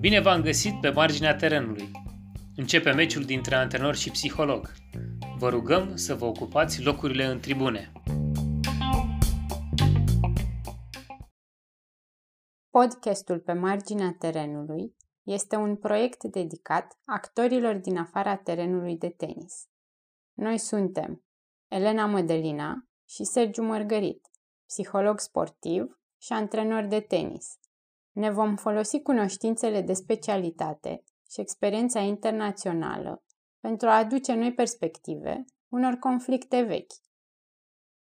Bine v-am găsit pe marginea terenului. Începe meciul dintre antrenor și psiholog. Vă rugăm să vă ocupați locurile în tribune. Podcastul pe marginea terenului este un proiect dedicat actorilor din afara terenului de tenis. Noi suntem Elena Mădălina și Sergiu Mărgărit, psiholog sportiv și antrenor de tenis. Ne vom folosi cunoștințele de specialitate și experiența internațională pentru a aduce noi perspective unor conflicte vechi.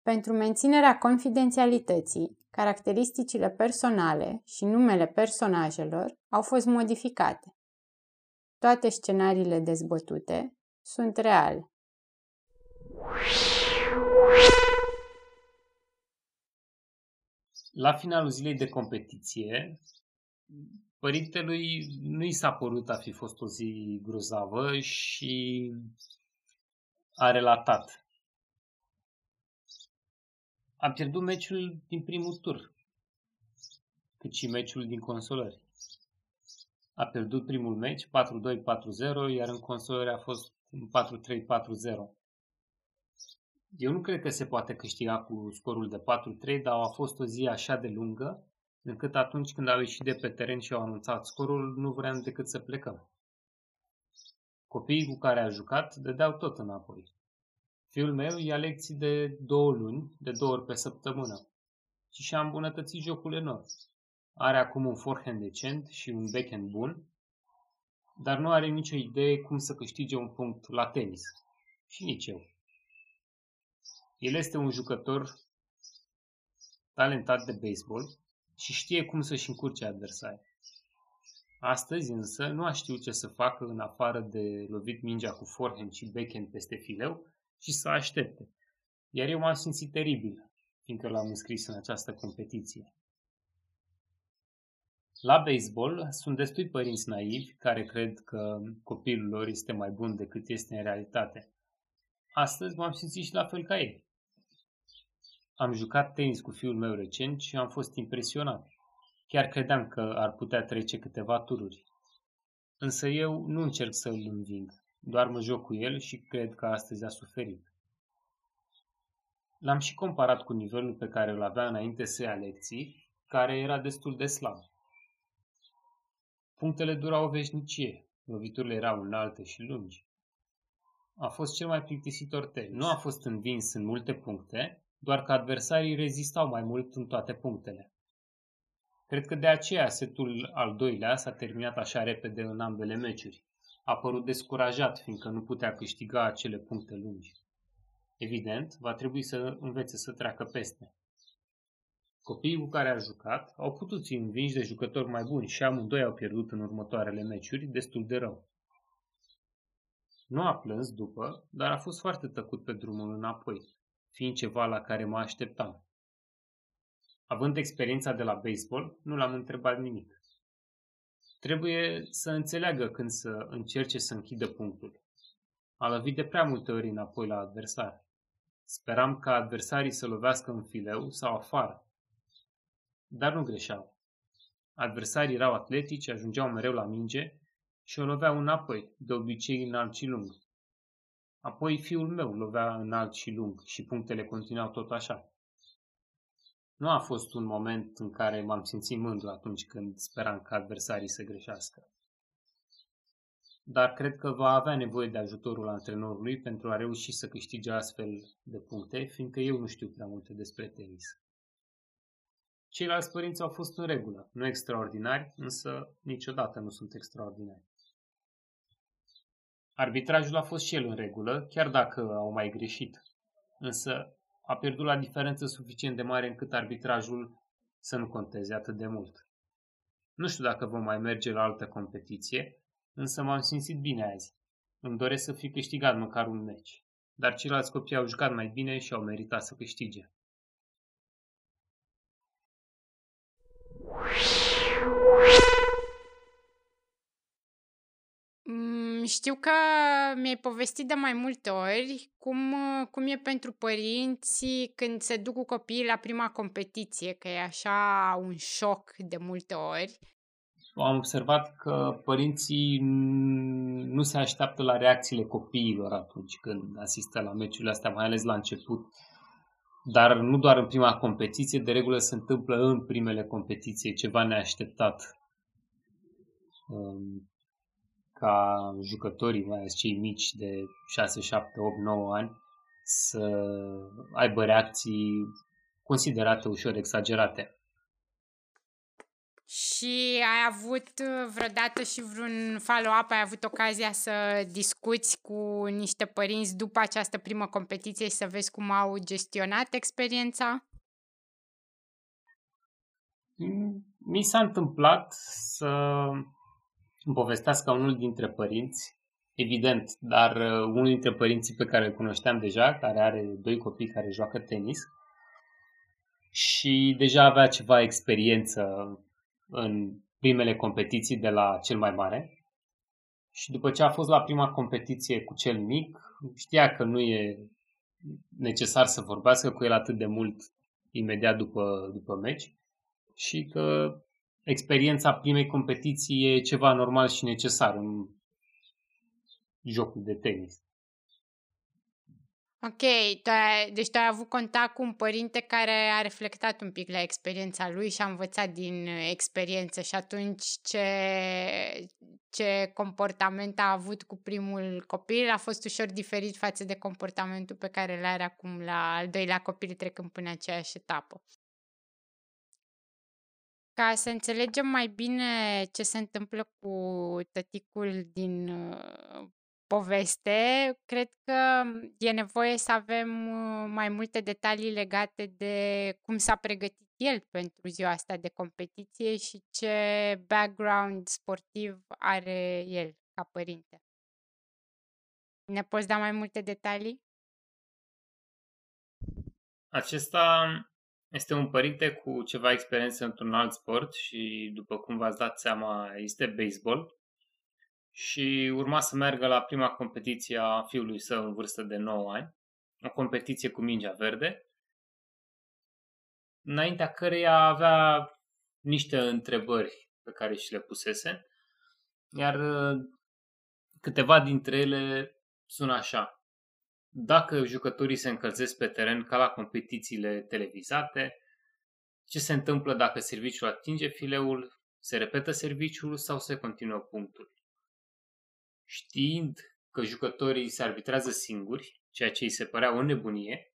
Pentru menținerea confidențialității, caracteristicile personale și numele personajelor au fost modificate. Toate scenariile dezbătute sunt reale. La finalul zilei de competiție, părintelui nu i s-a părut a fi fost o zi grozavă și a relatat. Am pierdut meciul din primul tur, cât și meciul din consolări. A pierdut primul meci 4-2-4-0, iar în consolări a fost 4-3-4-0. Eu nu cred că se poate câștiga cu scorul de 4-3, dar a fost o zi așa de lungă, încât atunci când au ieșit de pe teren și au anunțat scorul, nu vreau decât să plecăm. Copiii cu care a jucat dădeau tot înapoi. Fiul meu ia lecții de două luni, de două ori pe săptămână. Și și-a îmbunătățit jocul enorm. Are acum un forehand decent și un backhand bun, dar nu are nicio idee cum să câștige un punct la tenis. Și nici eu. El este un jucător talentat de baseball și știe cum să-și încurce adversarii. Astăzi însă nu a știut ce să facă în afară de lovit mingea cu forehand și backhand peste fileu și să aștepte. Iar eu m-am simțit teribil, fiindcă l-am înscris în această competiție. La baseball sunt destui părinți naivi care cred că copilul lor este mai bun decât este în realitate. Astăzi m-am simțit și la fel ca ei. Am jucat tenis cu fiul meu recent și am fost impresionat. Chiar credeam că ar putea trece câteva tururi. Însă eu nu încerc să îl înving, doar mă joc cu el și cred că astăzi a suferit. L-am și comparat cu nivelul pe care îl avea înainte să ia lecții, care era destul de slab. Punctele durau o veșnicie, loviturile erau înalte și lungi. A fost cel mai plictisitor tenis. Nu a fost învins în multe puncte, doar că adversarii rezistau mai mult în toate punctele. Cred că de aceea setul al doilea s-a terminat așa repede în ambele meciuri. A părut descurajat, fiindcă nu putea câștiga acele puncte lungi. Evident, va trebui să învețe să treacă peste. Copiii cu care a jucat au putut fi învinși de jucători mai buni și amândoi au pierdut în următoarele meciuri destul de rău. Nu a plâns după, dar a fost foarte tăcut pe drumul înapoi fiind ceva la care mă așteptam. Având experiența de la baseball, nu l-am întrebat nimic. Trebuie să înțeleagă când să încerce să închidă punctul. A lovit de prea multe ori înapoi la adversar. Speram ca adversarii să lovească în fileu sau afară. Dar nu greșeau. Adversarii erau atletici, ajungeau mereu la minge și o loveau înapoi, de obicei înalt și lung. Apoi fiul meu lovea înalt și lung și punctele continuau tot așa. Nu a fost un moment în care m-am simțit mândru atunci când speram ca adversarii să greșească. Dar cred că va avea nevoie de ajutorul antrenorului pentru a reuși să câștige astfel de puncte, fiindcă eu nu știu prea multe despre tenis. Ceilalți părinți au fost în regulă, nu extraordinari, însă niciodată nu sunt extraordinari. Arbitrajul a fost și el în regulă, chiar dacă au mai greșit. Însă a pierdut la diferență suficient de mare încât arbitrajul să nu conteze atât de mult. Nu știu dacă vom mai merge la altă competiție, însă m-am simțit bine azi. Îmi doresc să fi câștigat măcar un meci, dar ceilalți copii au jucat mai bine și au meritat să câștige. Știu că mi-ai povestit de mai multe ori cum, cum e pentru părinții când se duc cu copiii la prima competiție, că e așa un șoc de multe ori. Am observat că părinții nu se așteaptă la reacțiile copiilor atunci când asistă la meciurile astea, mai ales la început. Dar nu doar în prima competiție, de regulă se întâmplă în primele competiții ceva neașteptat. Um, ca jucătorii, mai ales cei mici de 6, 7, 8, 9 ani, să aibă reacții considerate ușor exagerate. Și ai avut vreodată și vreun follow-up, ai avut ocazia să discuți cu niște părinți după această primă competiție și să vezi cum au gestionat experiența? Mi s-a întâmplat să îmi povestească unul dintre părinți, evident, dar uh, unul dintre părinții pe care îl cunoșteam deja, care are doi copii care joacă tenis și deja avea ceva experiență în primele competiții de la cel mai mare. Și după ce a fost la prima competiție cu cel mic, știa că nu e necesar să vorbească cu el atât de mult imediat după, după meci și că experiența primei competiții e ceva normal și necesar în jocul de tenis. Ok, tu ai, deci tu ai avut contact cu un părinte care a reflectat un pic la experiența lui și a învățat din experiență și atunci ce, ce comportament a avut cu primul copil a fost ușor diferit față de comportamentul pe care îl are acum la al doilea copil trecând până aceeași etapă. Ca să înțelegem mai bine ce se întâmplă cu tăticul din uh, poveste, cred că e nevoie să avem uh, mai multe detalii legate de cum s-a pregătit el pentru ziua asta de competiție și ce background sportiv are el ca părinte. Ne poți da mai multe detalii? Acesta este un părinte cu ceva experiență într-un alt sport și, după cum v-ați dat seama, este baseball. Și urma să meargă la prima competiție a fiului său în vârstă de 9 ani, o competiție cu mingea verde, înaintea căreia avea niște întrebări pe care și le pusese, iar uh, câteva dintre ele sună așa dacă jucătorii se încălzesc pe teren ca la competițiile televizate, ce se întâmplă dacă serviciul atinge fileul, se repetă serviciul sau se continuă punctul. Știind că jucătorii se arbitrează singuri, ceea ce îi se părea o nebunie,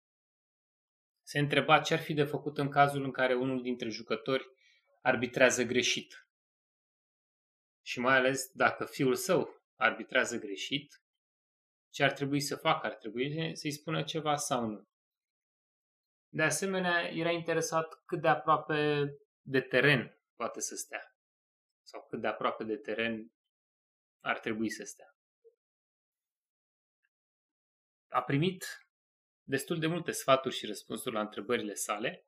se întreba ce ar fi de făcut în cazul în care unul dintre jucători arbitrează greșit. Și mai ales dacă fiul său arbitrează greșit, ce ar trebui să facă, ar trebui să-i spună ceva sau nu. De asemenea, era interesat cât de aproape de teren poate să stea sau cât de aproape de teren ar trebui să stea. A primit destul de multe sfaturi și răspunsuri la întrebările sale,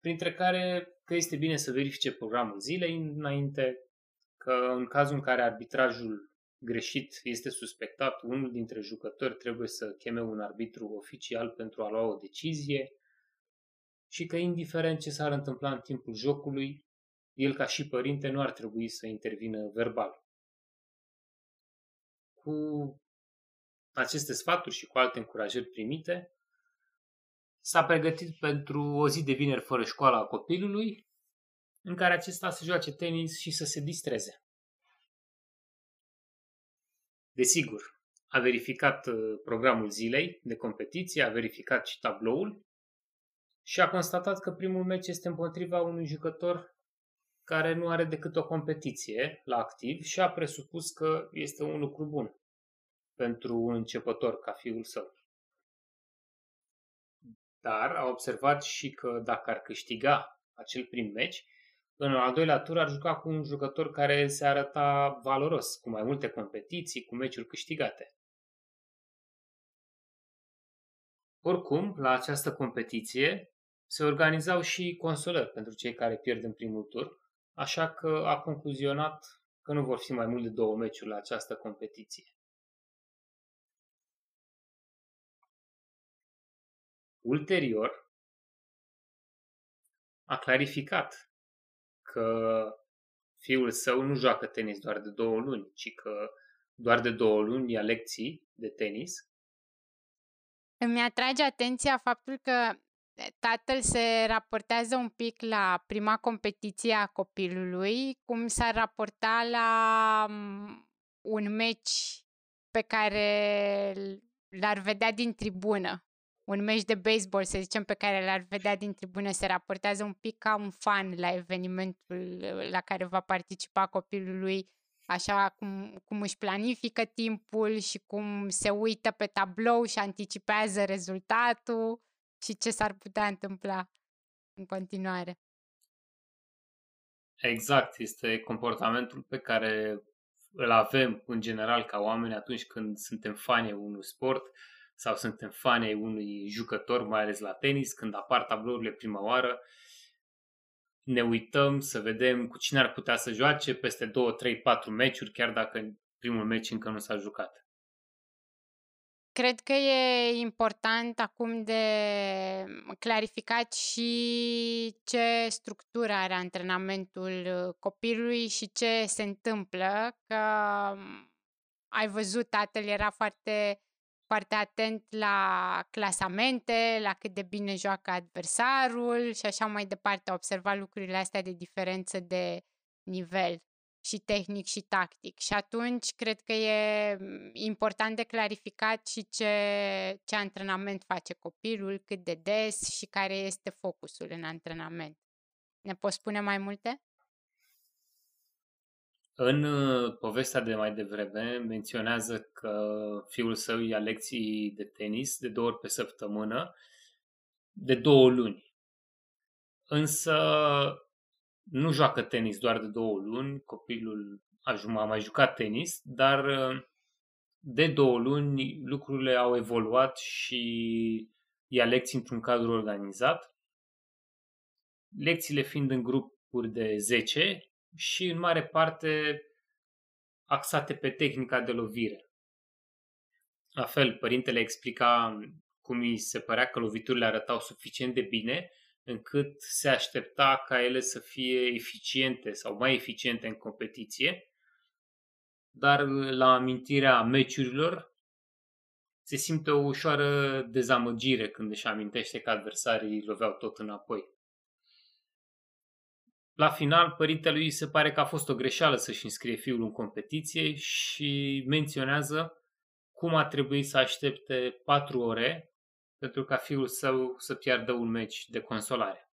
printre care că este bine să verifice programul zilei înainte, că în cazul în care arbitrajul greșit este suspectat, unul dintre jucători trebuie să cheme un arbitru oficial pentru a lua o decizie și că indiferent ce s-ar întâmpla în timpul jocului, el ca și părinte nu ar trebui să intervină verbal. Cu aceste sfaturi și cu alte încurajări primite, s-a pregătit pentru o zi de vineri fără școală a copilului, în care acesta să joace tenis și să se distreze. Desigur, a verificat uh, programul zilei de competiție, a verificat și tabloul și a constatat că primul meci este împotriva unui jucător care nu are decât o competiție la activ și a presupus că este un lucru bun pentru un începător ca fiul său. Dar a observat și că dacă ar câștiga acel prim meci, în al doilea tur ar juca cu un jucător care se arăta valoros, cu mai multe competiții, cu meciuri câștigate. Oricum, la această competiție se organizau și consolări pentru cei care pierd în primul tur, așa că a concluzionat că nu vor fi mai mult de două meciuri la această competiție. Ulterior, a clarificat că fiul său nu joacă tenis doar de două luni, ci că doar de două luni ia lecții de tenis. Îmi atrage atenția faptul că tatăl se raportează un pic la prima competiție a copilului, cum s-ar raporta la mm, un meci pe care l-ar vedea din tribună. Un meci de baseball, să zicem, pe care l-ar vedea din tribună, se raportează un pic ca un fan la evenimentul la care va participa copilul lui, așa cum, cum își planifică timpul și cum se uită pe tablou și anticipează rezultatul și ce s-ar putea întâmpla în continuare. Exact, este comportamentul pe care îl avem în general ca oameni atunci când suntem fani unui sport sau suntem fani unui jucător, mai ales la tenis, când apar tablourile prima oară, ne uităm să vedem cu cine ar putea să joace peste 2, 3, 4 meciuri, chiar dacă primul meci încă nu s-a jucat. Cred că e important acum de clarificat și ce structură are antrenamentul uh, copilului și ce se întâmplă, că um, ai văzut, tatăl era foarte, foarte atent la clasamente, la cât de bine joacă adversarul și așa mai departe, a observat lucrurile astea de diferență de nivel și tehnic și tactic. Și atunci cred că e mm, important de clarificat și ce, ce antrenament face copilul, cât de des și care este focusul în antrenament. Ne poți spune mai multe? În uh, povestea de mai devreme menționează că fiul său ia lecții de tenis de două ori pe săptămână, de două luni. Însă nu joacă tenis doar de două luni, copilul a, a mai jucat tenis, dar uh, de două luni lucrurile au evoluat și ia lecții într-un cadru organizat, lecțiile fiind în grupuri de 10 și în mare parte axate pe tehnica de lovire. La fel, părintele explica cum îi se părea că loviturile arătau suficient de bine încât se aștepta ca ele să fie eficiente sau mai eficiente în competiție, dar la amintirea meciurilor se simte o ușoară dezamăgire când își amintește că adversarii loveau tot înapoi. La final, părintele lui se pare că a fost o greșeală să-și înscrie fiul în competiție și menționează cum a trebuit să aștepte 4 ore pentru ca fiul său să piardă un meci de consolare.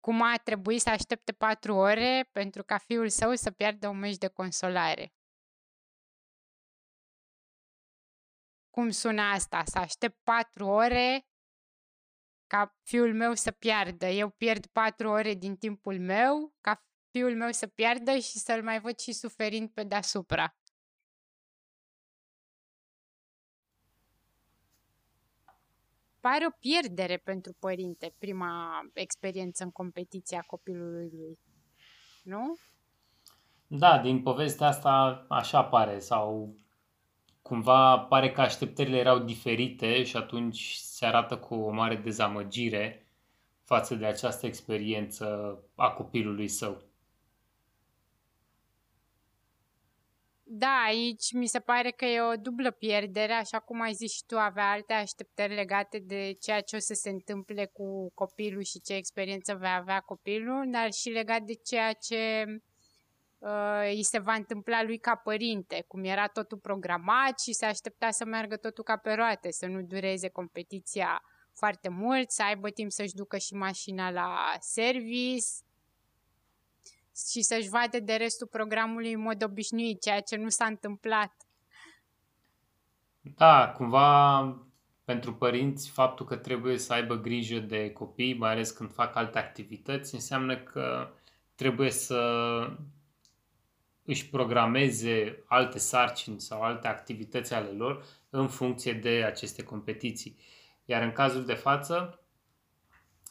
Cum a trebuit să aștepte patru ore pentru ca fiul său să piardă un meci de consolare? Cum sună asta? Să aștept patru ore ca fiul meu să piardă. Eu pierd patru ore din timpul meu ca fiul meu să piardă și să-l mai văd și suferind pe deasupra. pare o pierdere pentru părinte prima experiență în competiția copilului lui. Nu? Da, din povestea asta așa pare sau cumva pare că așteptările erau diferite și atunci se arată cu o mare dezamăgire față de această experiență a copilului său. Da, aici mi se pare că e o dublă pierdere, așa cum ai zis și tu, avea alte așteptări legate de ceea ce o să se întâmple cu copilul și ce experiență va avea copilul, dar și legat de ceea ce uh, îi se va întâmpla lui ca părinte, cum era totul programat și se aștepta să meargă totul ca pe roate, să nu dureze competiția foarte mult, să aibă timp să-și ducă și mașina la service, și să-și vadă de restul programului în mod obișnuit, ceea ce nu s-a întâmplat. Da, cumva pentru părinți faptul că trebuie să aibă grijă de copii, mai ales când fac alte activități, înseamnă că trebuie să își programeze alte sarcini sau alte activități ale lor în funcție de aceste competiții. Iar în cazul de față,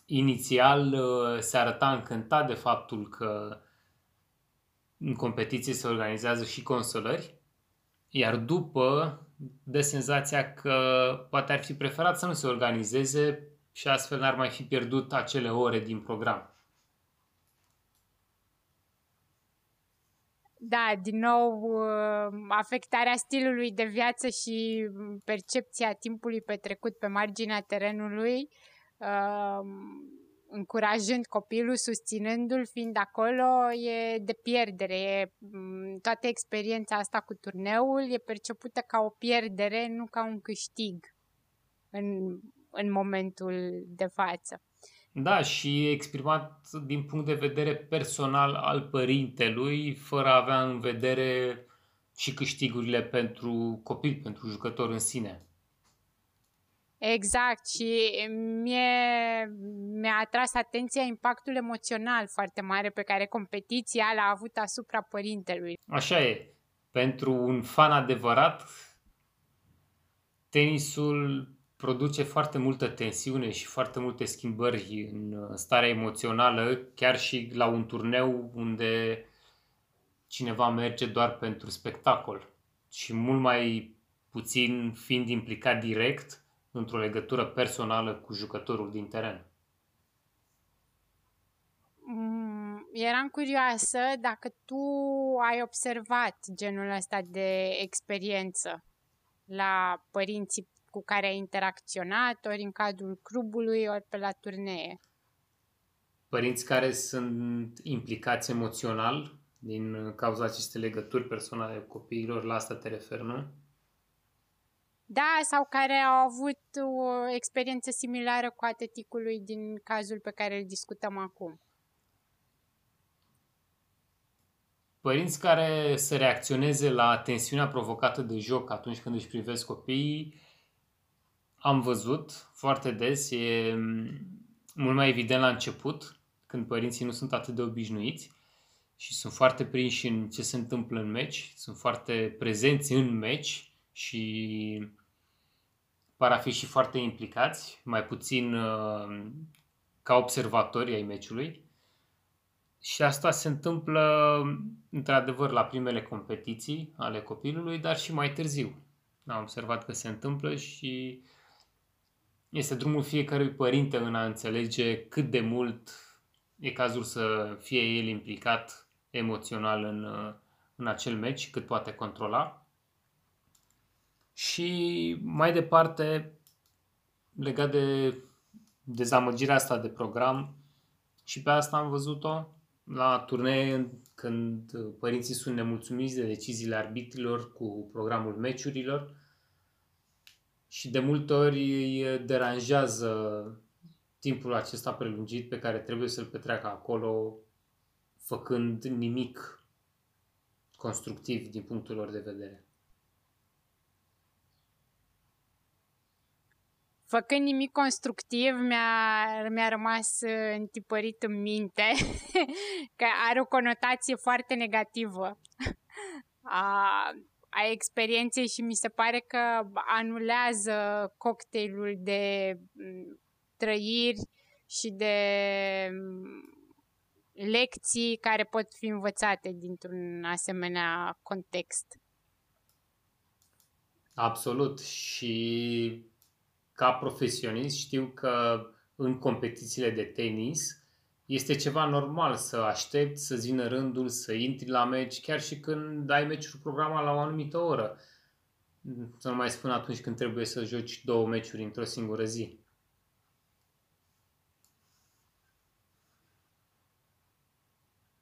inițial se arăta încântat de faptul că în competiție se organizează și consolări, iar după dă senzația că poate ar fi preferat să nu se organizeze și astfel n-ar mai fi pierdut acele ore din program. Da, din nou, uh, afectarea stilului de viață și percepția timpului petrecut pe marginea terenului, uh, încurajând copilul, susținându-l, fiind acolo, e de pierdere. E, toată experiența asta cu turneul e percepută ca o pierdere, nu ca un câștig în, în momentul de față. Da, și exprimat din punct de vedere personal al părintelui, fără a avea în vedere și câștigurile pentru copil, pentru jucător în sine. Exact și mie, mi-a atras atenția impactul emoțional foarte mare pe care competiția l-a avut asupra părintelui. Așa e. Pentru un fan adevărat, tenisul produce foarte multă tensiune și foarte multe schimbări în starea emoțională, chiar și la un turneu unde cineva merge doar pentru spectacol și mult mai puțin fiind implicat direct într-o legătură personală cu jucătorul din teren. Mm, eram curioasă dacă tu ai observat genul ăsta de experiență la părinții cu care ai interacționat, ori în cadrul clubului, ori pe la turnee. Părinți care sunt implicați emoțional din cauza acestei legături personale copiilor, la asta te referi, nu? Da, sau care au avut o experiență similară cu ateticului din cazul pe care îl discutăm acum. Părinți care să reacționeze la tensiunea provocată de joc atunci când își privesc copiii, am văzut foarte des, e mult mai evident la început, când părinții nu sunt atât de obișnuiți și sunt foarte prinși în ce se întâmplă în meci, sunt foarte prezenți în meci și par a fi și foarte implicați, mai puțin uh, ca observatori ai meciului. Și asta se întâmplă într-adevăr la primele competiții ale copilului, dar și mai târziu. Am observat că se întâmplă și este drumul fiecărui părinte în a înțelege cât de mult e cazul să fie el implicat emoțional în, uh, în acel meci, cât poate controla. Și mai departe, legat de dezamăgirea asta de program, și pe asta am văzut-o la turnee când părinții sunt nemulțumiți de deciziile arbitrilor cu programul meciurilor și de multe ori îi deranjează timpul acesta prelungit pe care trebuie să-l petreacă acolo făcând nimic constructiv din punctul lor de vedere. făcând nimic constructiv, mi-a, mi-a rămas uh, întipărit în minte că are o conotație foarte negativă a, a experienței și mi se pare că anulează cocktailul de mm, trăiri și de mm, lecții care pot fi învățate dintr-un asemenea context. Absolut și ca profesionist știu că în competițiile de tenis este ceva normal să aștepți să vină rândul, să intri la meci, chiar și când ai meciuri programat la o anumită oră. Să nu mai spun atunci când trebuie să joci două meciuri într-o singură zi.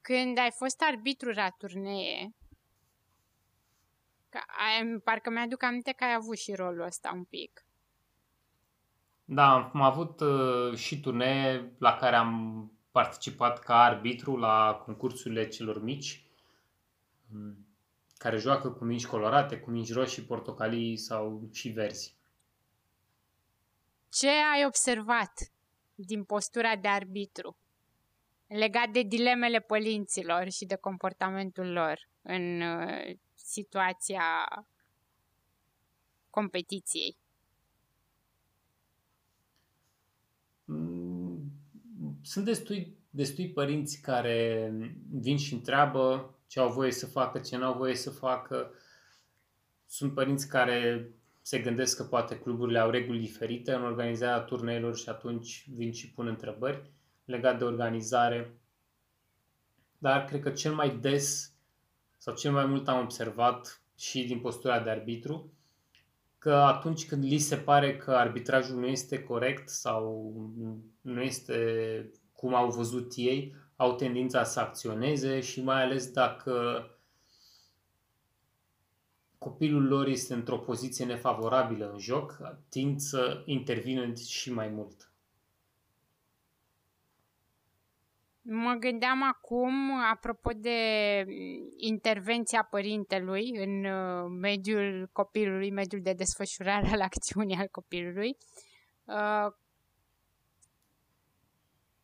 Când ai fost arbitru la turnee, parcă mi-aduc aminte că ai avut și rolul ăsta un pic. Da, am avut uh, și turnee la care am participat ca arbitru la concursurile celor mici, um, care joacă cu mingi colorate, cu mingi roșii, portocalii sau și verzi. Ce ai observat din postura de arbitru legat de dilemele părinților și de comportamentul lor în uh, situația competiției? Sunt destui destui părinți care vin și întreabă ce au voie să facă, ce nu au voie să facă. Sunt părinți care se gândesc că poate cluburile au reguli diferite în organizarea turneilor și atunci vin și pun întrebări legate de organizare. Dar cred că cel mai des sau cel mai mult am observat și din postura de arbitru că atunci când li se pare că arbitrajul nu este corect sau nu este cum au văzut ei, au tendința să acționeze și mai ales dacă copilul lor este într-o poziție nefavorabilă în joc, tind să intervină și mai mult. Mă gândeam acum, apropo de intervenția părintelui în uh, mediul copilului, mediul de desfășurare al acțiunii al copilului, uh,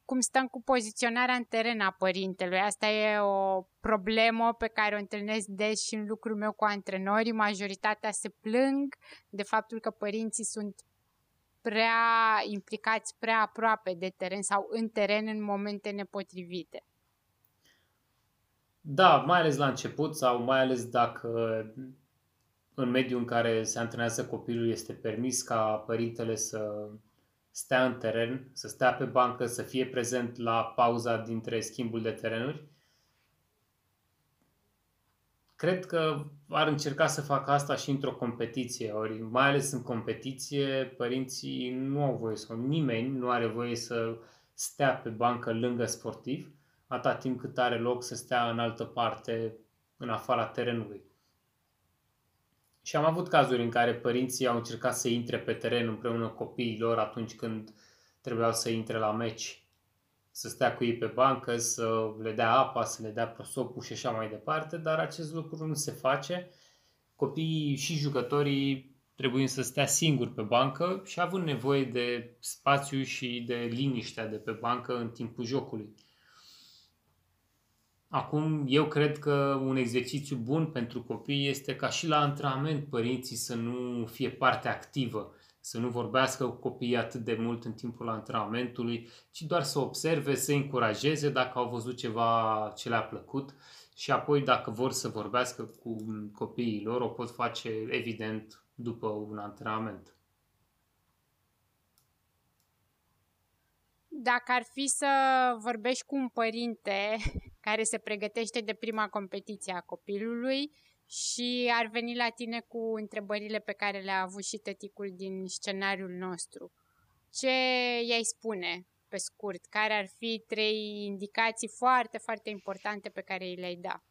cum stăm cu poziționarea în teren a părintelui. Asta e o problemă pe care o întâlnesc des și în lucrul meu cu antrenorii. Majoritatea se plâng de faptul că părinții sunt prea implicați prea aproape de teren sau în teren în momente nepotrivite. Da, mai ales la început sau mai ales dacă în mediul în care se antrenează copilul este permis ca părintele să stea în teren, să stea pe bancă, să fie prezent la pauza dintre schimbul de terenuri. Cred că ar încerca să facă asta și într-o competiție, ori mai ales în competiție, părinții nu au voie sau nimeni nu are voie să stea pe bancă lângă sportiv, atâta timp cât are loc să stea în altă parte, în afara terenului. Și am avut cazuri în care părinții au încercat să intre pe teren împreună cu copiii lor atunci când trebuiau să intre la meci, să stea cu ei pe bancă, să le dea apa, să le dea prosopul și așa mai departe, dar acest lucru nu se face. Copiii și jucătorii trebuie să stea singuri pe bancă și având nevoie de spațiu și de liniștea de pe bancă în timpul jocului. Acum, eu cred că un exercițiu bun pentru copii este ca și la antrenament părinții să nu fie parte activă, să nu vorbească cu copiii atât de mult în timpul antrenamentului, ci doar să observe, să încurajeze dacă au văzut ceva ce le-a plăcut și apoi dacă vor să vorbească cu copiii lor, o pot face evident după un antrenament. Dacă ar fi să vorbești cu un părinte care se pregătește de prima competiție a copilului și ar veni la tine cu întrebările pe care le-a avut și tăticul din scenariul nostru. Ce i-ai spune, pe scurt? Care ar fi trei indicații foarte, foarte importante pe care îi le-ai da?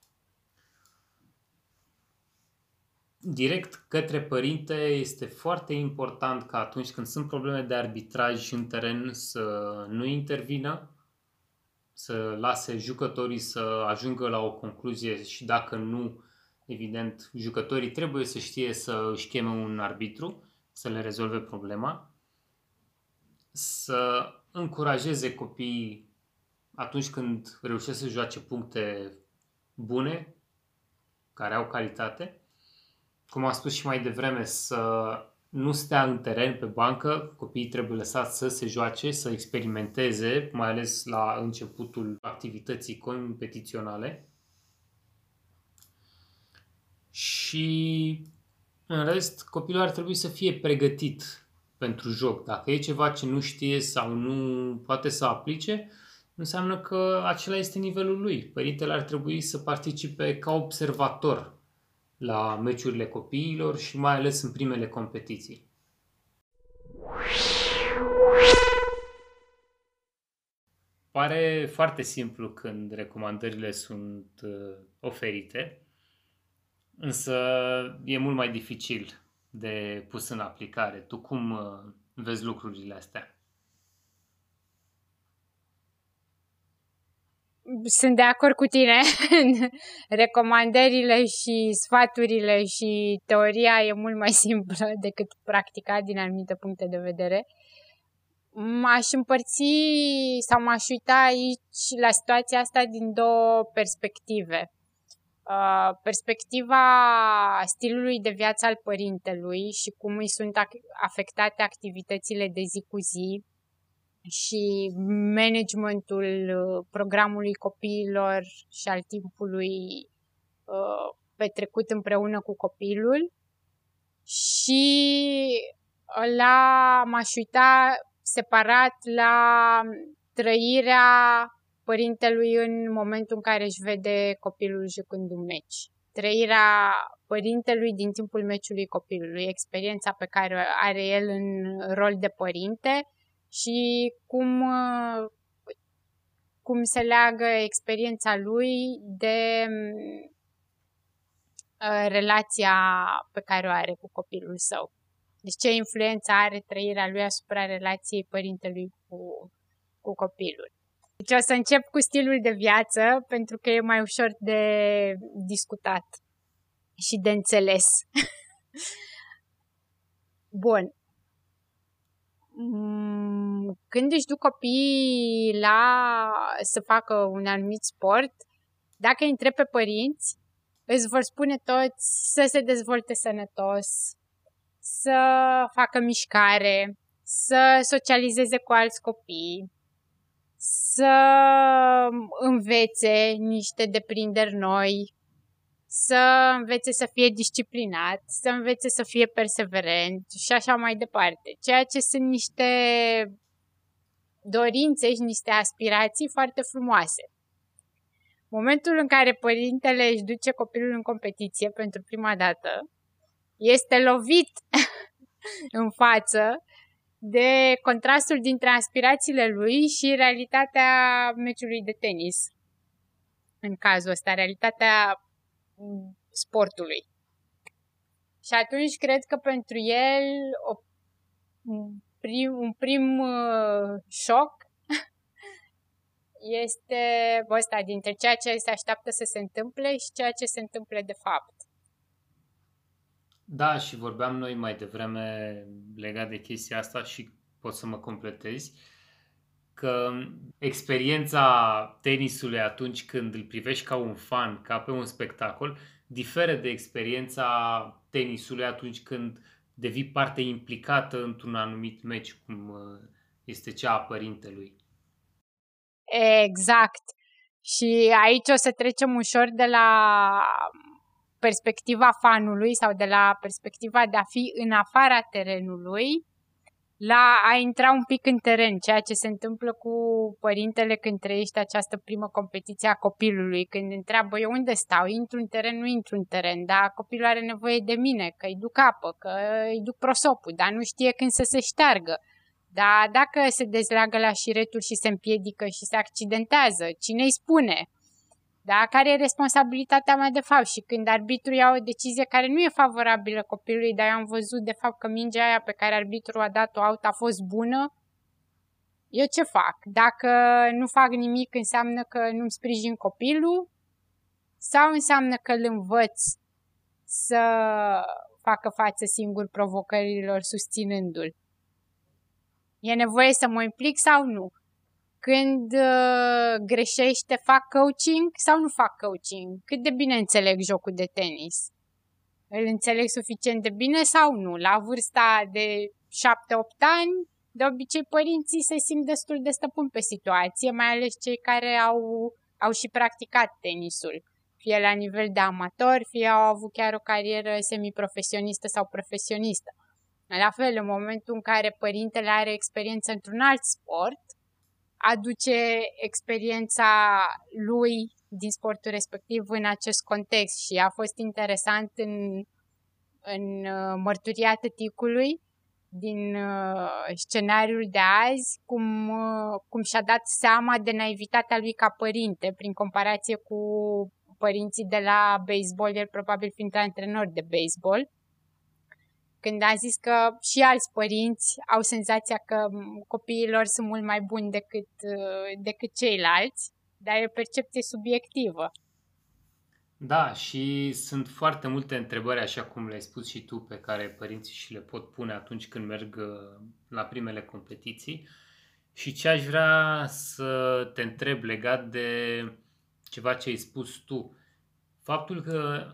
direct către părinte este foarte important ca atunci când sunt probleme de arbitraj în teren să nu intervină, să lase jucătorii să ajungă la o concluzie și dacă nu, evident, jucătorii trebuie să știe să își cheme un arbitru să le rezolve problema, să încurajeze copiii atunci când reușesc să joace puncte bune, care au calitate, cum am spus și mai devreme, să nu stea în teren pe bancă, copiii trebuie lăsați să se joace, să experimenteze, mai ales la începutul activității competiționale. Și în rest, copilul ar trebui să fie pregătit pentru joc. Dacă e ceva ce nu știe sau nu poate să aplice, înseamnă că acela este nivelul lui. Părintele ar trebui să participe ca observator la meciurile copiilor și mai ales în primele competiții. Pare foarte simplu când recomandările sunt uh, oferite, însă e mult mai dificil de pus în aplicare. Tu cum uh, vezi lucrurile astea? sunt de acord cu tine. Recomandările și sfaturile și teoria e mult mai simplă decât practica din anumite puncte de vedere. M-aș împărți sau m-aș uita aici la situația asta din două perspective. Uh, perspectiva stilului de viață al părintelui și cum îi sunt afectate activitățile de zi cu zi și managementul uh, programului copiilor și al timpului uh, petrecut împreună cu copilul. Și la m-aș uita separat la trăirea părintelui în momentul în care își vede copilul jucând un meci. Trăirea părintelui din timpul meciului copilului, experiența pe care o are el în rol de părinte și cum, cum se leagă experiența lui de uh, relația pe care o are cu copilul său. Deci ce influență are trăirea lui asupra relației părintelui cu, cu copilul. Deci o să încep cu stilul de viață pentru că e mai ușor de discutat și de înțeles. Bun. Mm, când își duc copiii la să facă un anumit sport, dacă îi întreb pe părinți, îți vor spune toți să se dezvolte sănătos, să facă mișcare, să socializeze cu alți copii, să învețe niște deprinderi noi, să învețe să fie disciplinat, să învețe să fie perseverent și așa mai departe. Ceea ce sunt niște dorințe și niște aspirații foarte frumoase. Momentul în care părintele își duce copilul în competiție pentru prima dată, este lovit în față de contrastul dintre aspirațiile lui și realitatea meciului de tenis. În cazul ăsta, realitatea mm, sportului. Și atunci cred că pentru el o, un prim, un prim uh, șoc este ăsta dintre ceea ce se așteaptă să se întâmple și ceea ce se întâmplă de fapt. Da, și vorbeam noi mai devreme legat de chestia asta și pot să mă completezi, că experiența tenisului atunci când îl privești ca un fan, ca pe un spectacol, diferă de experiența tenisului atunci când devii parte implicată într-un anumit meci, cum uh, este cea a părintelui. Exact. Și aici o să trecem ușor de la perspectiva fanului sau de la perspectiva de a fi în afara terenului la a intra un pic în teren, ceea ce se întâmplă cu părintele când trăiește această primă competiție a copilului, când întreabă eu unde stau, intru în teren, nu intru în teren, dar copilul are nevoie de mine, că îi duc apă, că îi duc prosopul, dar nu știe când să se șteargă. Dar dacă se dezleagă la șireturi și se împiedică și se accidentează, cine îi spune? Da? Care e responsabilitatea mea de fapt? Și când arbitru ia o decizie care nu e favorabilă copilului, dar eu am văzut de fapt că mingea aia pe care arbitru a dat-o out a fost bună, eu ce fac? Dacă nu fac nimic înseamnă că nu-mi sprijin copilul sau înseamnă că îl învăț să facă față singur provocărilor susținându-l? E nevoie să mă implic sau nu? Când uh, greșește, fac coaching sau nu fac coaching? Cât de bine înțeleg jocul de tenis? Îl înțeleg suficient de bine sau nu? La vârsta de 7-8 ani, de obicei părinții se simt destul de stăpân pe situație, mai ales cei care au, au și practicat tenisul. Fie la nivel de amator, fie au avut chiar o carieră semiprofesionistă sau profesionistă. La fel, în momentul în care părintele are experiență într-un alt sport, aduce experiența lui din sportul respectiv în acest context și a fost interesant în, în uh, mărturia tăticului din uh, scenariul de azi, cum, uh, cum și-a dat seama de naivitatea lui ca părinte, prin comparație cu părinții de la baseball, el probabil fiind antrenor de baseball când a zis că și alți părinți au senzația că copiilor sunt mult mai buni decât, uh, decât ceilalți, dar e o percepție subiectivă. Da, și sunt foarte multe întrebări, așa cum le-ai spus și tu, pe care părinții și le pot pune atunci când merg uh, la primele competiții. Și ce aș vrea să te întreb legat de ceva ce ai spus tu. Faptul că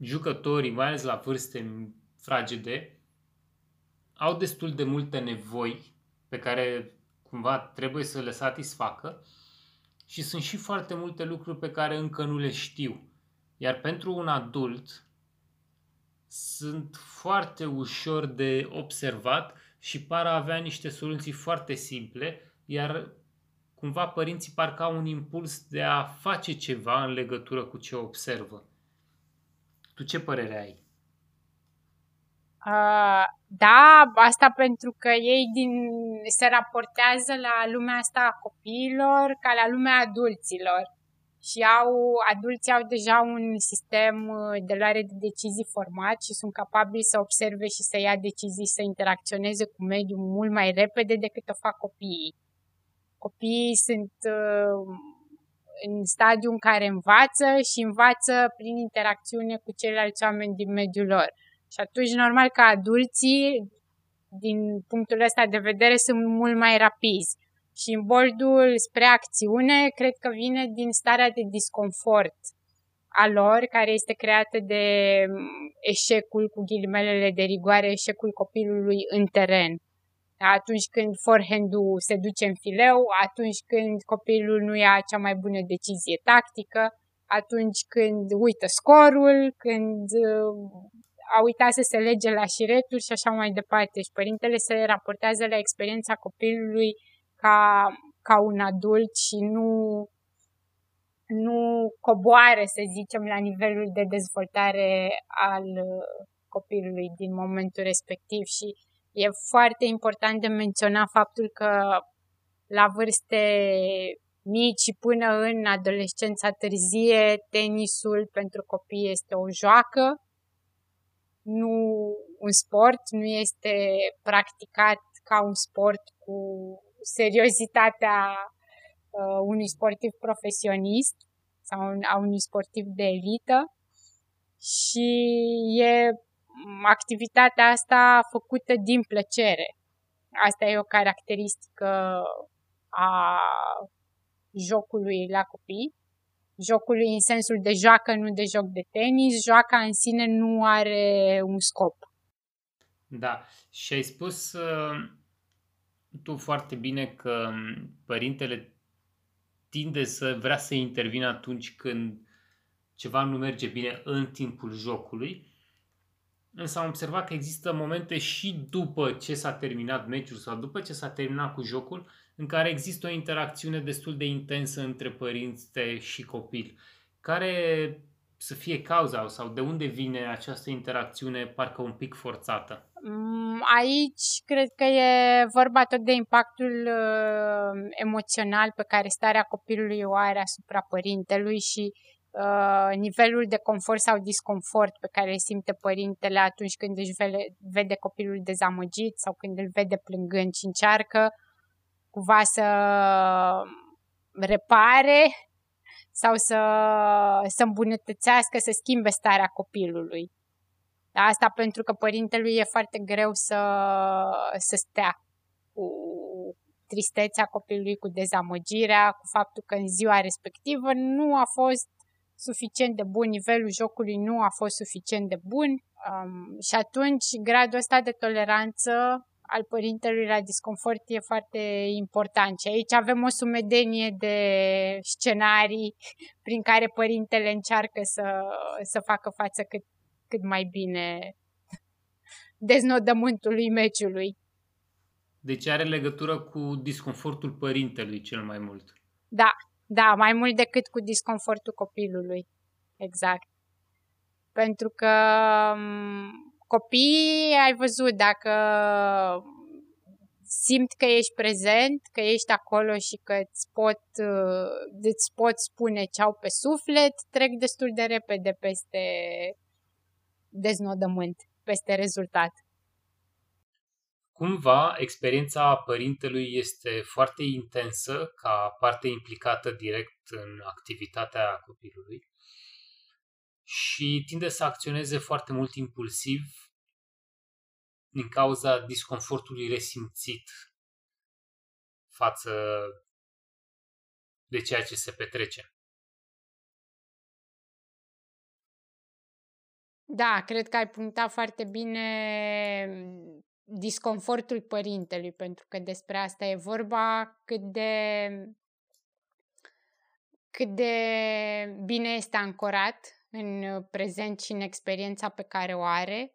jucătorii, mai ales la vârste fragede au destul de multe nevoi pe care cumva trebuie să le satisfacă și sunt și foarte multe lucruri pe care încă nu le știu. Iar pentru un adult sunt foarte ușor de observat și par a avea niște soluții foarte simple, iar cumva părinții parcă au un impuls de a face ceva în legătură cu ce observă. Tu ce părere ai? Uh, da, asta pentru că ei din, se raportează la lumea asta a copiilor ca la lumea adulților și au, adulții au deja un sistem uh, de luare de decizii format și sunt capabili să observe și să ia decizii, să interacționeze cu mediul mult mai repede decât o fac copiii. Copiii sunt uh, în stadiul în care învață și învață prin interacțiune cu ceilalți oameni din mediul lor. Și atunci, normal că adulții, din punctul ăsta de vedere, sunt mult mai rapizi. Și în boldul spre acțiune, cred că vine din starea de disconfort a lor, care este creată de eșecul, cu ghilimelele de rigoare, eșecul copilului în teren. Atunci când forehand-ul se duce în fileu, atunci când copilul nu ia cea mai bună decizie tactică, atunci când uită scorul, când a uitat să se lege la șireturi și așa mai departe. Și părintele se raportează la experiența copilului ca, ca un adult și nu, nu coboare, să zicem, la nivelul de dezvoltare al copilului din momentul respectiv și e foarte important de menționat faptul că la vârste mici și până în adolescența târzie, tenisul pentru copii este o joacă nu un sport, nu este practicat ca un sport cu seriozitatea uh, unui sportiv profesionist sau un, a unui sportiv de elită și e activitatea asta făcută din plăcere. Asta e o caracteristică a jocului la copii jocului în sensul de joacă, nu de joc de tenis. Joaca în sine nu are un scop. Da, și ai spus uh, tu foarte bine că um, părintele tinde să vrea să intervină atunci când ceva nu merge bine în timpul jocului. Însă am observat că există momente și după ce s-a terminat meciul sau după ce s-a terminat cu jocul în care există o interacțiune destul de intensă între părinte și copil. Care să fie cauza sau de unde vine această interacțiune parcă un pic forțată? Mm, aici cred că e vorba tot de impactul uh, emoțional pe care starea copilului o are asupra părintelui și uh, nivelul de confort sau disconfort pe care îl simte părintele atunci când își vede, vede copilul dezamăgit sau când îl vede plângând și încearcă cumva să repare sau să, să îmbunătățească, să schimbe starea copilului. Asta pentru că părintelui e foarte greu să, să stea cu tristețea copilului, cu dezamăgirea, cu faptul că în ziua respectivă nu a fost suficient de bun, nivelul jocului nu a fost suficient de bun um, și atunci gradul ăsta de toleranță al părintelui la disconfort e foarte important. Și aici avem o sumedenie de scenarii prin care părintele încearcă să, să facă față cât, cât mai bine deznodământului meciului. Deci are legătură cu disconfortul părintelui cel mai mult. Da, da, mai mult decât cu disconfortul copilului. Exact. Pentru că copiii, ai văzut, dacă simt că ești prezent, că ești acolo și că îți pot, îți pot spune ce au pe suflet, trec destul de repede peste deznodământ, peste rezultat. Cumva, experiența părintelui este foarte intensă ca parte implicată direct în activitatea copilului și tinde să acționeze foarte mult impulsiv din cauza disconfortului resimțit față de ceea ce se petrece. Da, cred că ai punctat foarte bine disconfortul părintelui, pentru că despre asta e vorba, cât de cât de bine este ancorat în prezent și în experiența pe care o are,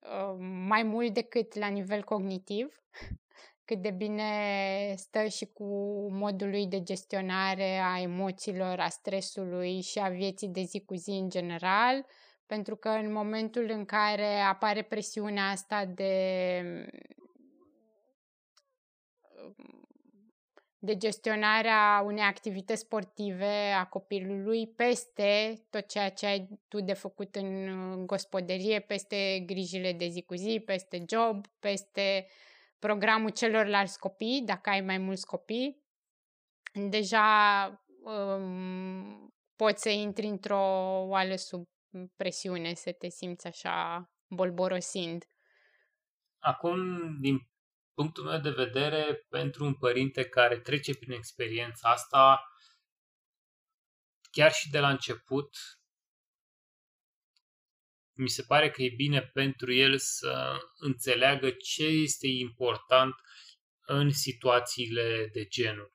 uh, mai mult decât la nivel cognitiv, cât de bine stă și cu modul lui de gestionare a emoțiilor, a stresului și a vieții de zi cu zi în general, pentru că în momentul în care apare presiunea asta de de gestionarea unei activități sportive a copilului peste tot ceea ce ai tu de făcut în gospodărie, peste grijile de zi cu zi, peste job, peste programul celorlalți copii, dacă ai mai mulți copii. Deja um, poți să intri într-o oală sub presiune, să te simți așa bolborosind. Acum, din punctul meu de vedere, pentru un părinte care trece prin experiența asta, chiar și de la început, mi se pare că e bine pentru el să înțeleagă ce este important în situațiile de genul.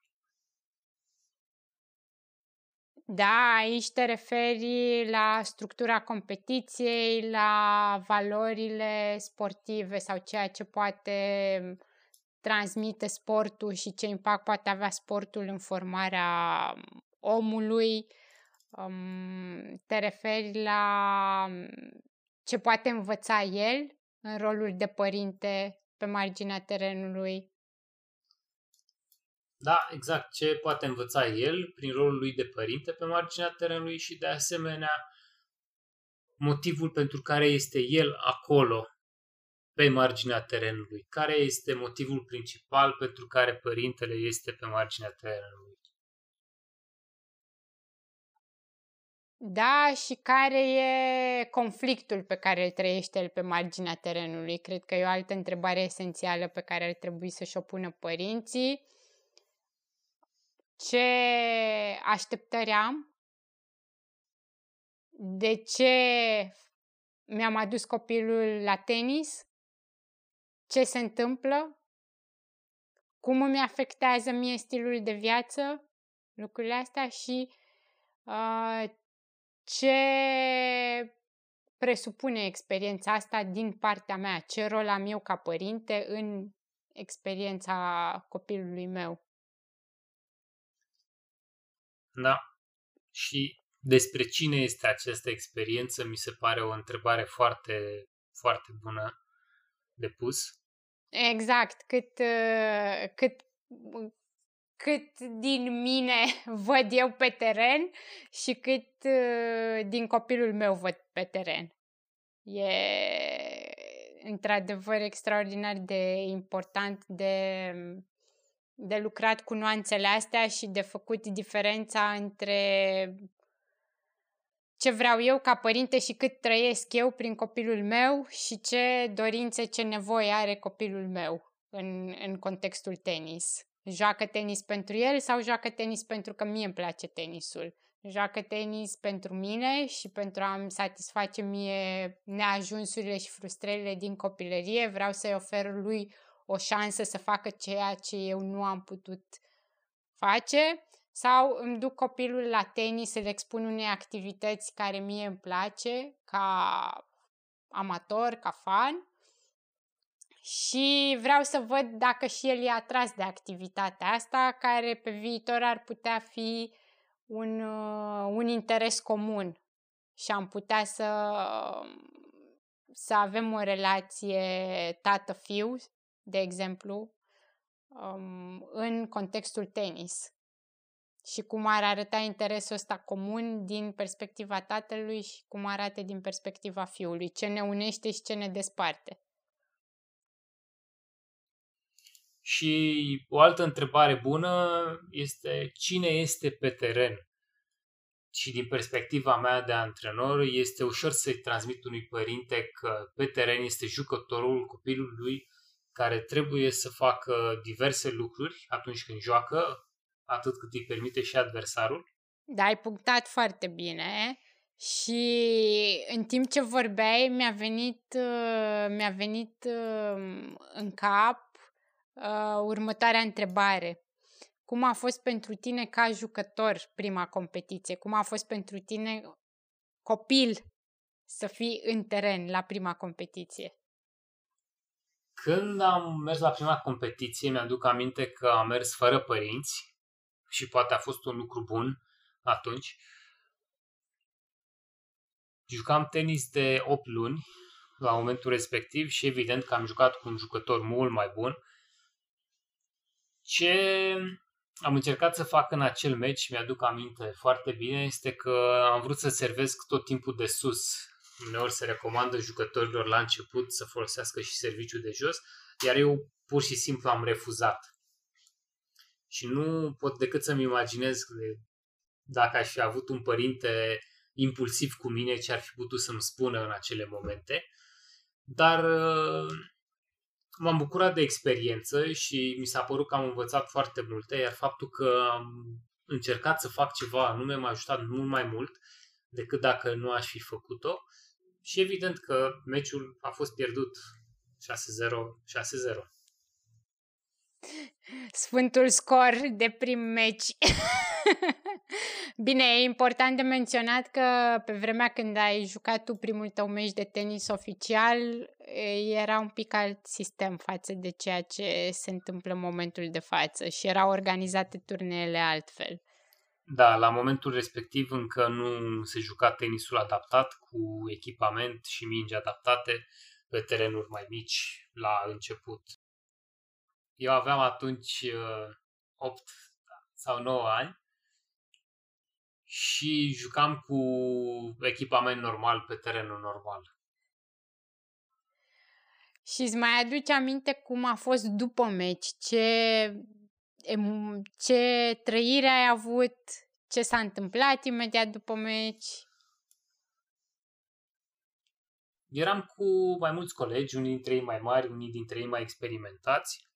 Da, aici te referi la structura competiției, la valorile sportive sau ceea ce poate transmite sportul și ce impact poate avea sportul în formarea omului. Te referi la ce poate învăța el în rolul de părinte pe marginea terenului. Da, exact. Ce poate învăța el prin rolul lui de părinte pe marginea terenului și de asemenea motivul pentru care este el acolo pe marginea terenului? Care este motivul principal pentru care părintele este pe marginea terenului? Da, și care e conflictul pe care îl trăiește el pe marginea terenului? Cred că e o altă întrebare esențială pe care ar trebui să-și o pună părinții. Ce așteptări am? De ce mi-am adus copilul la tenis? Ce se întâmplă, cum îmi afectează mie stilul de viață, lucrurile astea și uh, ce presupune experiența asta din partea mea, ce rol am eu ca părinte în experiența copilului meu. Da. Și despre cine este această experiență mi se pare o întrebare foarte, foarte bună de pus. Exact, cât, uh, cât, cât din mine văd eu pe teren și cât uh, din copilul meu văd pe teren. E într-adevăr extraordinar de important de, de lucrat cu nuanțele astea și de făcut diferența între ce vreau eu ca părinte și cât trăiesc eu prin copilul meu și ce dorințe, ce nevoie are copilul meu în, în contextul tenis. Joacă tenis pentru el sau joacă tenis pentru că mie îmi place tenisul? Joacă tenis pentru mine și pentru a-mi satisface mie neajunsurile și frustrările din copilărie. Vreau să-i ofer lui o șansă să facă ceea ce eu nu am putut face sau îmi duc copilul la tenis să le expun unei activități care mie îmi place ca amator, ca fan. Și vreau să văd dacă și el e atras de activitatea asta care pe viitor ar putea fi un, uh, un interes comun. Și am putea să, să avem o relație tată-fiu, de exemplu, um, în contextul tenis și cum ar arăta interesul ăsta comun din perspectiva tatălui și cum arată din perspectiva fiului, ce ne unește și ce ne desparte. Și o altă întrebare bună este cine este pe teren? Și din perspectiva mea de antrenor, este ușor să-i transmit unui părinte că pe teren este jucătorul copilului care trebuie să facă diverse lucruri atunci când joacă, atât cât îi permite și adversarul. Da, ai punctat foarte bine Și în timp ce vorbeai, mi-a venit, uh, mi-a venit uh, în cap uh, următoarea întrebare. Cum a fost pentru tine ca jucător prima competiție? Cum a fost pentru tine copil să fii în teren la prima competiție? Când am mers la prima competiție, mi-aduc aminte că am mers fără părinți și poate a fost un lucru bun atunci. Jucam tenis de 8 luni la momentul respectiv și evident că am jucat cu un jucător mult mai bun. Ce am încercat să fac în acel meci, mi-aduc aminte foarte bine, este că am vrut să servesc tot timpul de sus. Uneori se recomandă jucătorilor la început să folosească și serviciul de jos, iar eu pur și simplu am refuzat. Și nu pot decât să-mi imaginez dacă aș fi avut un părinte impulsiv cu mine ce ar fi putut să-mi spună în acele momente. Dar m-am bucurat de experiență și mi s-a părut că am învățat foarte multe, iar faptul că am încercat să fac ceva anume m-a ajutat mult mai mult decât dacă nu aș fi făcut-o. Și evident că meciul a fost pierdut 6-0, 6-0. Sfântul scor de prim meci. Bine, e important de menționat că pe vremea când ai jucat tu primul tău meci de tenis oficial, era un pic alt sistem față de ceea ce se întâmplă în momentul de față și erau organizate turneele altfel. Da, la momentul respectiv încă nu se juca tenisul adaptat cu echipament și mingi adaptate pe terenuri mai mici la început. Eu aveam atunci 8 uh, sau 9 ani și jucam cu echipament normal pe terenul normal. Și îți mai aduce aminte cum a fost după meci? Ce, ce trăire ai avut? Ce s-a întâmplat imediat după meci? Eram cu mai mulți colegi, unii dintre ei mai mari, unii dintre ei mai experimentați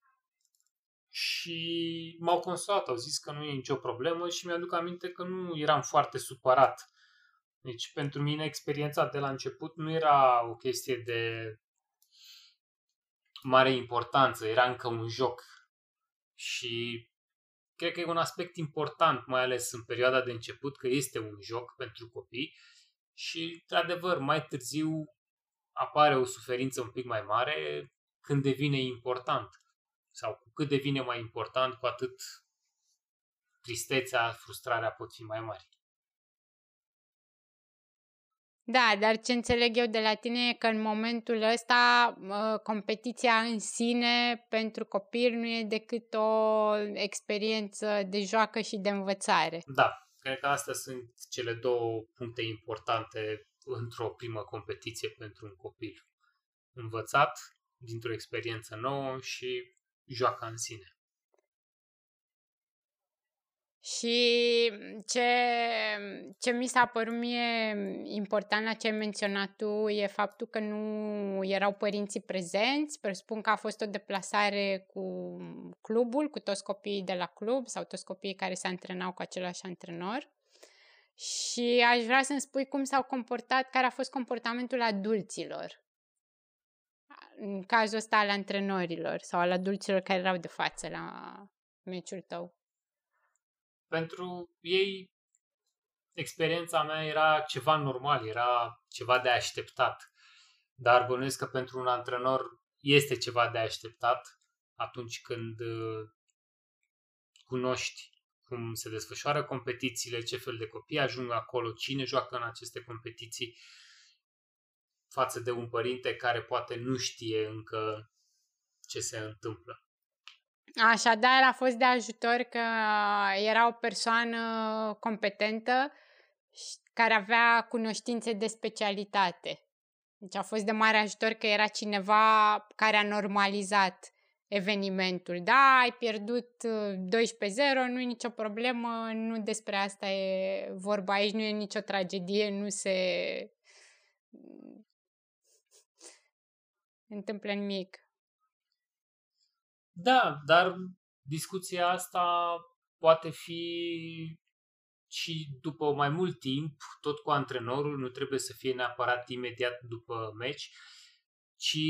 și m-au consolat, au zis că nu e nicio problemă și mi-aduc aminte că nu eram foarte supărat. Deci pentru mine experiența de la început nu era o chestie de mare importanță, era încă un joc. Și cred că e un aspect important, mai ales în perioada de început, că este un joc pentru copii și, într-adevăr, mai târziu apare o suferință un pic mai mare când devine important sau cu cât devine mai important, cu atât tristețea, frustrarea pot fi mai mari. Da, dar ce înțeleg eu de la tine e că în momentul ăsta competiția în sine pentru copil nu e decât o experiență de joacă și de învățare. Da, cred că astea sunt cele două puncte importante într-o primă competiție pentru un copil. Învățat dintr-o experiență nouă și joaca în sine. Și ce, ce mi s-a părut mie important la ce ai menționat tu e faptul că nu erau părinții prezenți. Presupun că a fost o deplasare cu clubul, cu toți copiii de la club sau toți copiii care se antrenau cu același antrenor. Și aș vrea să-mi spui cum s-au comportat, care a fost comportamentul adulților în cazul ăsta al antrenorilor sau al adulților care erau de față la meciul tău? Pentru ei, experiența mea era ceva normal, era ceva de așteptat. Dar bănuiesc că pentru un antrenor este ceva de așteptat atunci când uh, cunoști cum se desfășoară competițiile, ce fel de copii ajung acolo, cine joacă în aceste competiții față de un părinte care poate nu știe încă ce se întâmplă. Așadar, a fost de ajutor că era o persoană competentă care avea cunoștințe de specialitate. Deci a fost de mare ajutor că era cineva care a normalizat evenimentul. Da, ai pierdut 12-0, nu e nicio problemă, nu despre asta e vorba aici, nu e nicio tragedie, nu se întâmplă nimic. Da, dar discuția asta poate fi și după mai mult timp, tot cu antrenorul, nu trebuie să fie neapărat imediat după meci, ci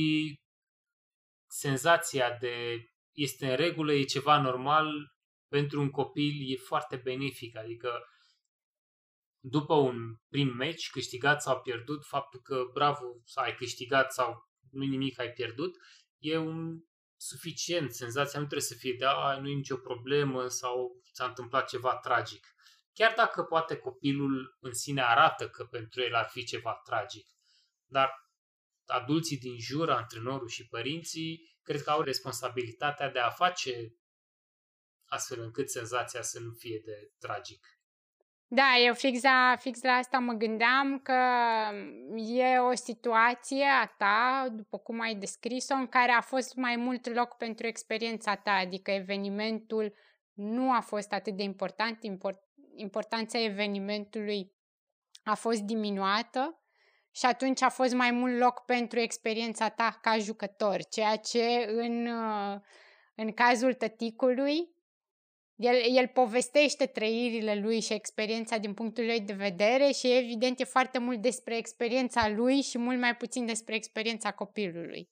senzația de este în regulă, e ceva normal, pentru un copil e foarte benefic, adică după un prim meci, câștigat sau pierdut, faptul că bravo, ai câștigat sau nu nimic ai pierdut, e un suficient. Senzația nu trebuie să fie de a, nu e nicio problemă sau s-a întâmplat ceva tragic. Chiar dacă poate copilul în sine arată că pentru el ar fi ceva tragic. Dar adulții din jur, antrenorul și părinții, cred că au responsabilitatea de a face astfel încât senzația să nu fie de tragic. Da, eu fix la, fix la asta mă gândeam că e o situație a ta, după cum ai descris-o, în care a fost mai mult loc pentru experiența ta, adică evenimentul nu a fost atât de important, import, importanța evenimentului a fost diminuată și atunci a fost mai mult loc pentru experiența ta ca jucător, ceea ce în, în cazul tăticului el, el povestește trăirile lui și experiența din punctul lui de vedere și evident e foarte mult despre experiența lui și mult mai puțin despre experiența copilului.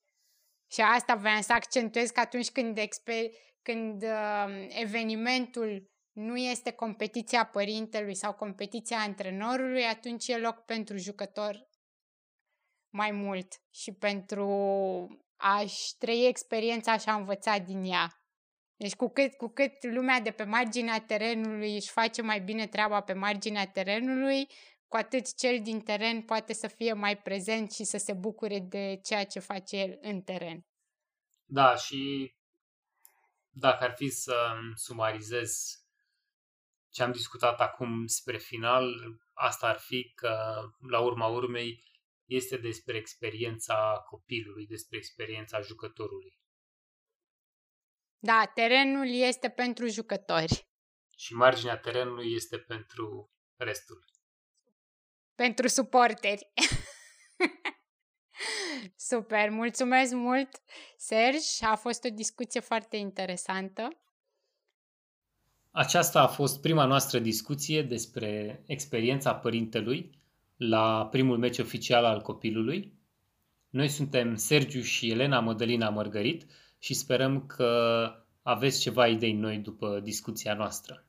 Și asta voiam să accentuez că atunci când, exper- când uh, evenimentul nu este competiția părintelui sau competiția antrenorului, atunci e loc pentru jucător mai mult și pentru a-și trăi experiența și a învăța din ea. Deci cu cât, cu cât lumea de pe marginea terenului își face mai bine treaba pe marginea terenului, cu atât cel din teren poate să fie mai prezent și să se bucure de ceea ce face el în teren. Da, și dacă ar fi să sumarizez ce am discutat acum spre final, asta ar fi că, la urma urmei, este despre experiența copilului, despre experiența jucătorului. Da, terenul este pentru jucători. Și marginea terenului este pentru restul. Pentru suporteri. Super, mulțumesc mult, Serge. A fost o discuție foarte interesantă. Aceasta a fost prima noastră discuție despre experiența părintelui la primul meci oficial al copilului. Noi suntem Sergiu și Elena Modelina Mărgărit și sperăm că aveți ceva idei noi după discuția noastră.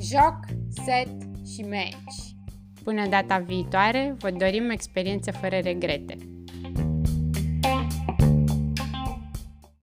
Joc, set și meci. Până data viitoare, vă dorim experiențe fără regrete.